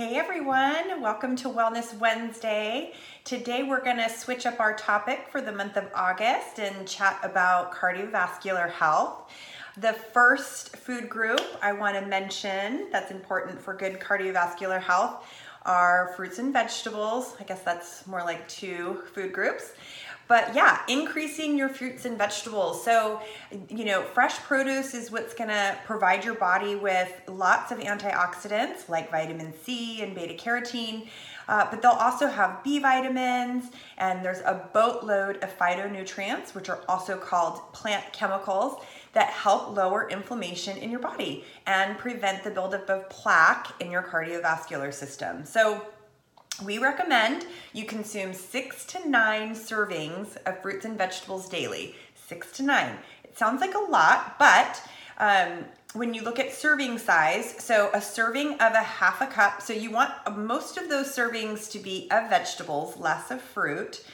Hey everyone, welcome to Wellness Wednesday. Today we're going to switch up our topic for the month of August and chat about cardiovascular health. The first food group I want to mention that's important for good cardiovascular health are fruits and vegetables. I guess that's more like two food groups. But yeah, increasing your fruits and vegetables. So, you know, fresh produce is what's gonna provide your body with lots of antioxidants like vitamin C and beta carotene. Uh, but they'll also have B vitamins, and there's a boatload of phytonutrients, which are also called plant chemicals, that help lower inflammation in your body and prevent the buildup of plaque in your cardiovascular system. So, we recommend you consume six to nine servings of fruits and vegetables daily. Six to nine. It sounds like a lot, but um, when you look at serving size, so a serving of a half a cup, so you want most of those servings to be of vegetables, less of fruit,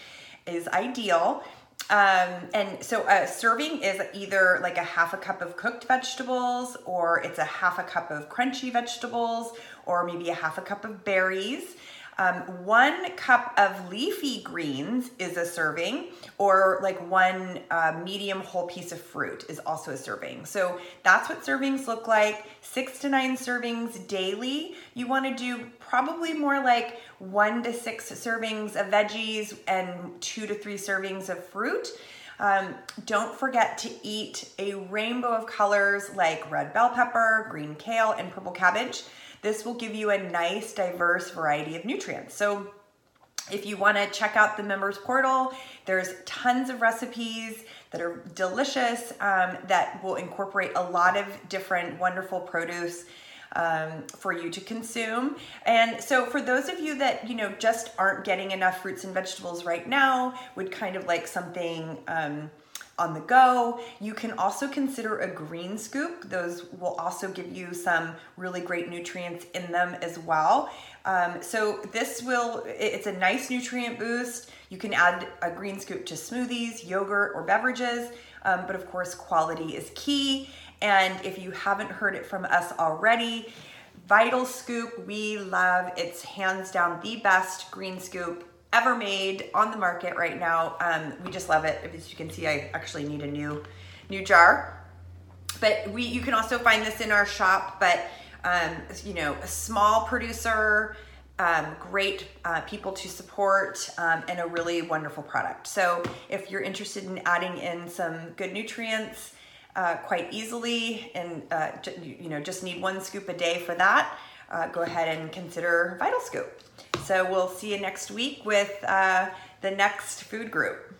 is ideal. Um, and so a serving is either like a half a cup of cooked vegetables, or it's a half a cup of crunchy vegetables, or maybe a half a cup of berries. Um, one cup of leafy greens is a serving, or like one uh, medium whole piece of fruit is also a serving. So that's what servings look like. Six to nine servings daily. You want to do probably more like one to six servings of veggies and two to three servings of fruit. Um, don't forget to eat a rainbow of colors like red bell pepper, green kale, and purple cabbage. This will give you a nice, diverse variety of nutrients. So if you want to check out the members portal, there's tons of recipes that are delicious um, that will incorporate a lot of different wonderful produce um, for you to consume. And so, for those of you that you know just aren't getting enough fruits and vegetables right now, would kind of like something. Um, on the go. You can also consider a green scoop. Those will also give you some really great nutrients in them as well. Um, so this will, it's a nice nutrient boost. You can add a green scoop to smoothies, yogurt, or beverages. Um, but of course, quality is key. And if you haven't heard it from us already, Vital Scoop, we love. It's hands down the best green scoop ever made on the market right now. Um, we just love it. As you can see, I actually need a new new jar. But we you can also find this in our shop. But um, you know, a small producer, um, great uh, people to support, um, and a really wonderful product. So if you're interested in adding in some good nutrients. Uh, quite easily, and uh, you know, just need one scoop a day for that. Uh, go ahead and consider Vital Scoop. So we'll see you next week with uh, the next food group.